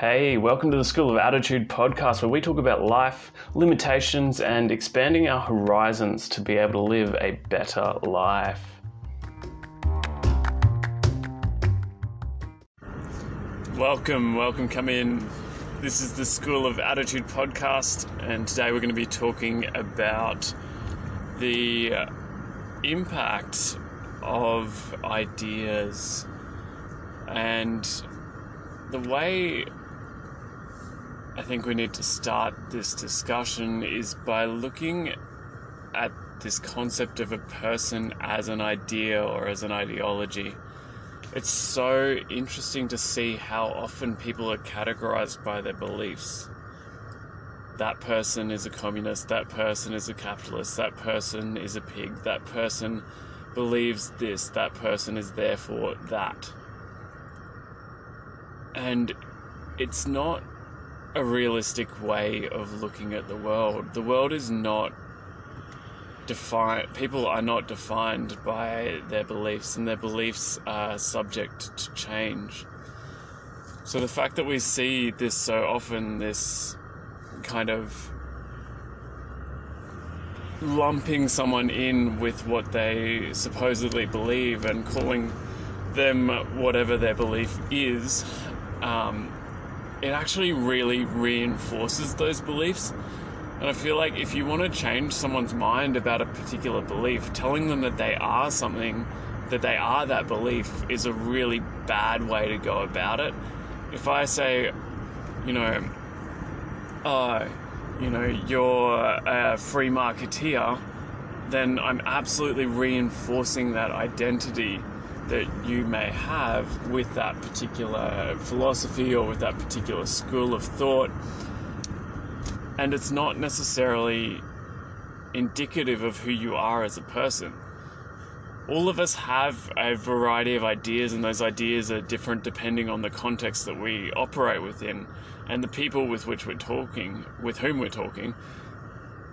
Hey, welcome to the School of Attitude podcast, where we talk about life, limitations, and expanding our horizons to be able to live a better life. Welcome, welcome, come in. This is the School of Attitude podcast, and today we're going to be talking about the uh, impact of ideas and the way I think we need to start this discussion is by looking at this concept of a person as an idea or as an ideology. It's so interesting to see how often people are categorized by their beliefs. That person is a communist, that person is a capitalist, that person is a pig, that person believes this, that person is therefore that. And it's not a realistic way of looking at the world. The world is not defined, people are not defined by their beliefs, and their beliefs are subject to change. So the fact that we see this so often, this kind of lumping someone in with what they supposedly believe and calling them whatever their belief is, um, it actually really reinforces those beliefs. And I feel like if you want to change someone's mind about a particular belief, telling them that they are something, that they are that belief, is a really bad way to go about it. If I say, you know, uh, you know, you're a free marketeer, then I'm absolutely reinforcing that identity that you may have with that particular philosophy or with that particular school of thought. And it's not necessarily indicative of who you are as a person. All of us have a variety of ideas, and those ideas are different depending on the context that we operate within and the people with which we're talking, with whom we're talking.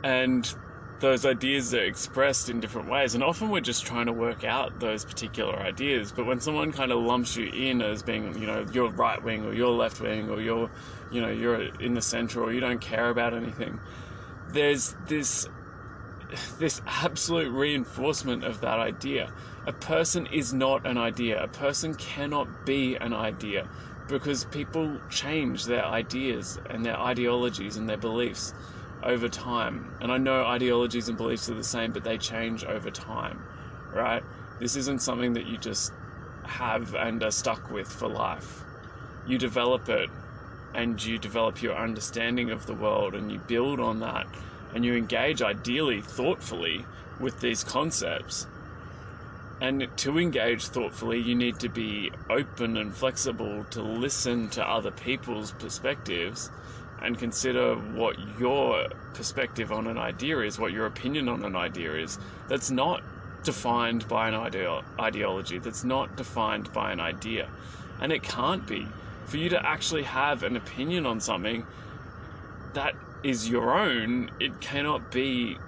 And those ideas are expressed in different ways and often we're just trying to work out those particular ideas. But when someone kind of lumps you in as being you know you're right wing or you're left wing or you're you know you're in the center or you don't care about anything there's this this absolute reinforcement of that idea. A person is not an idea. A person cannot be an idea because people change their ideas and their ideologies and their beliefs over time. And I know ideologies and beliefs are the same, but they change over time, right? This isn't something that you just have and are stuck with for life. You develop it and you develop your understanding of the world and you build on that and you engage ideally thoughtfully with these concepts. And to engage thoughtfully, you need to be open and flexible to listen to other people's perspectives and consider what your perspective on an idea is, what your opinion on an idea is, that's not defined by an ideo- ideology, that's not defined by an idea. And it can't be. For you to actually have an opinion on something that is your own, it cannot be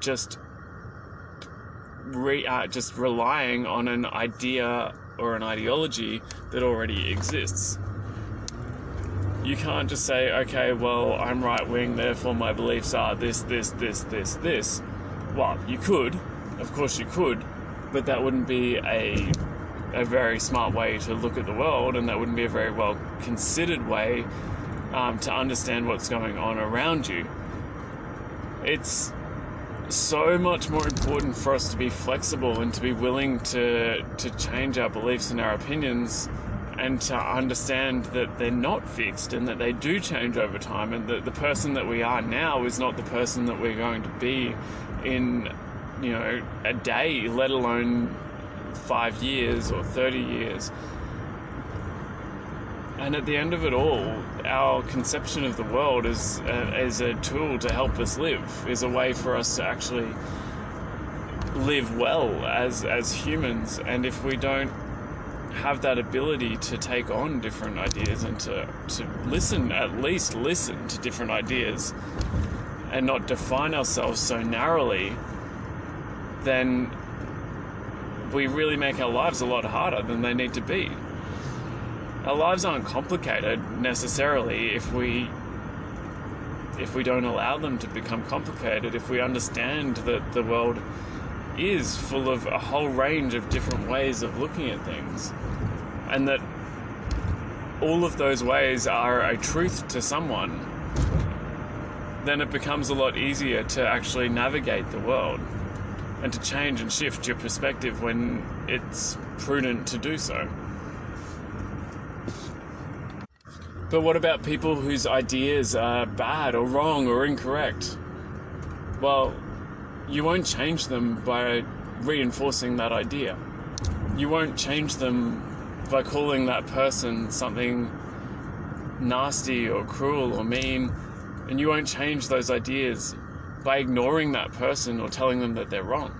just re- uh, just relying on an idea or an ideology that already exists you can't just say, okay, well, I'm right wing, therefore my beliefs are this, this, this, this, this. Well, you could, of course you could, but that wouldn't be a a very smart way to look at the world, and that wouldn't be a very well considered way um, to understand what's going on around you. It's so much more important for us to be flexible and to be willing to to change our beliefs and our opinions and to understand that they're not fixed and that they do change over time and that the person that we are now is not the person that we're going to be in you know a day let alone 5 years or 30 years. And at the end of it all our conception of the world is uh, is a tool to help us live is a way for us to actually live well as as humans. And if we don't have that ability to take on different ideas and to, to listen, at least listen to different ideas and not define ourselves so narrowly, then we really make our lives a lot harder than they need to be. Our lives aren't complicated necessarily if we if we don't allow them to become complicated, if we understand that the world is full of a whole range of different ways of looking at things, and that all of those ways are a truth to someone, then it becomes a lot easier to actually navigate the world and to change and shift your perspective when it's prudent to do so. But what about people whose ideas are bad or wrong or incorrect? Well, you won't change them by reinforcing that idea. You won't change them by calling that person something nasty or cruel or mean, and you won't change those ideas by ignoring that person or telling them that they're wrong.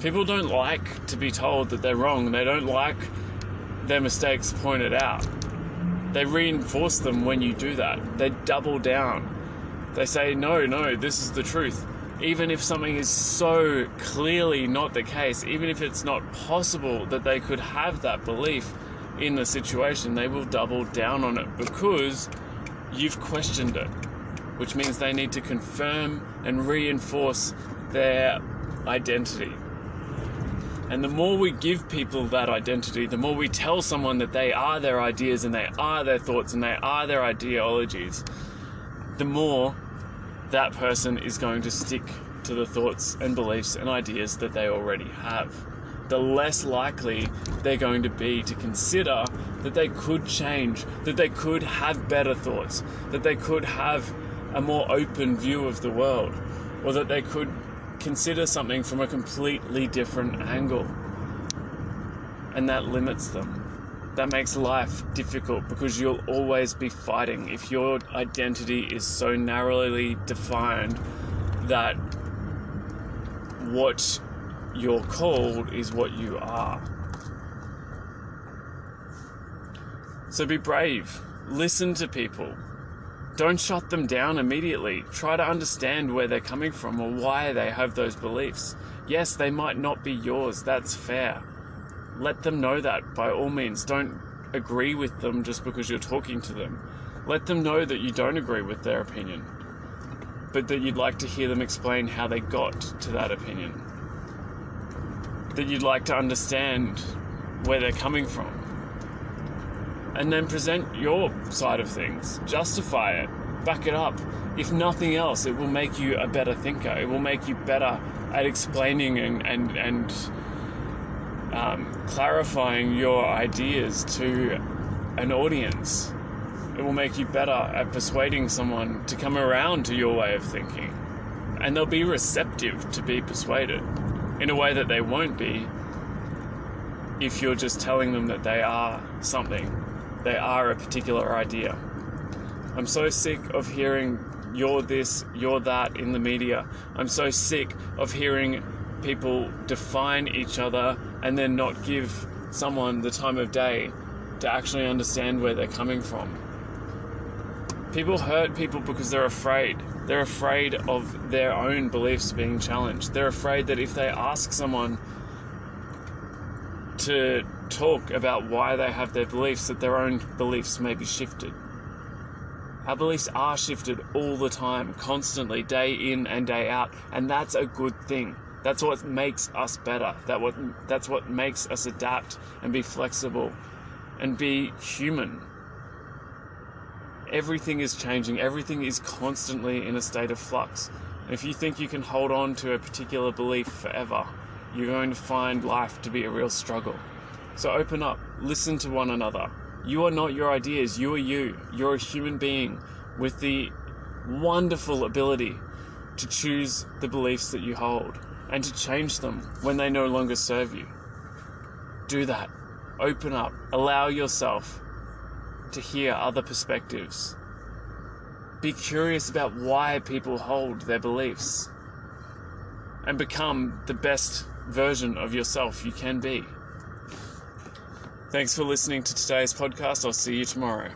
People don't like to be told that they're wrong, they don't like their mistakes pointed out. They reinforce them when you do that. They double down. They say, no, no, this is the truth. Even if something is so clearly not the case, even if it's not possible that they could have that belief in the situation, they will double down on it because you've questioned it, which means they need to confirm and reinforce their identity. And the more we give people that identity, the more we tell someone that they are their ideas and they are their thoughts and they are their ideologies, the more that person is going to stick to the thoughts and beliefs and ideas that they already have. The less likely they're going to be to consider that they could change, that they could have better thoughts, that they could have a more open view of the world, or that they could consider something from a completely different angle. And that limits them. That makes life difficult because you'll always be fighting if your identity is so narrowly defined that what you're called is what you are. So be brave. Listen to people. Don't shut them down immediately. Try to understand where they're coming from or why they have those beliefs. Yes, they might not be yours. That's fair. Let them know that by all means. Don't agree with them just because you're talking to them. Let them know that you don't agree with their opinion, but that you'd like to hear them explain how they got to that opinion. That you'd like to understand where they're coming from and then present your side of things. Justify it, back it up. If nothing else, it will make you a better thinker. It will make you better at explaining and and and um, clarifying your ideas to an audience. It will make you better at persuading someone to come around to your way of thinking, and they'll be receptive to be persuaded in a way that they won't be if you're just telling them that they are something they are a particular idea. I'm so sick of hearing you're this, you're that in the media. I'm so sick of hearing people define each other and then not give someone the time of day to actually understand where they're coming from. People hurt people because they're afraid. They're afraid of their own beliefs being challenged. They're afraid that if they ask someone to talk about why they have their beliefs, that their own beliefs may be shifted. Our beliefs are shifted all the time, constantly, day in and day out, and that's a good thing. That's what makes us better. That what that's what makes us adapt and be flexible and be human. Everything is changing. Everything is constantly in a state of flux. And if you think you can hold on to a particular belief forever, you're going to find life to be a real struggle. So open up, listen to one another. You are not your ideas, you are you. You're a human being with the wonderful ability to choose the beliefs that you hold and to change them when they no longer serve you. Do that. Open up. Allow yourself to hear other perspectives. Be curious about why people hold their beliefs and become the best version of yourself you can be. Thanks for listening to today's podcast. I'll see you tomorrow.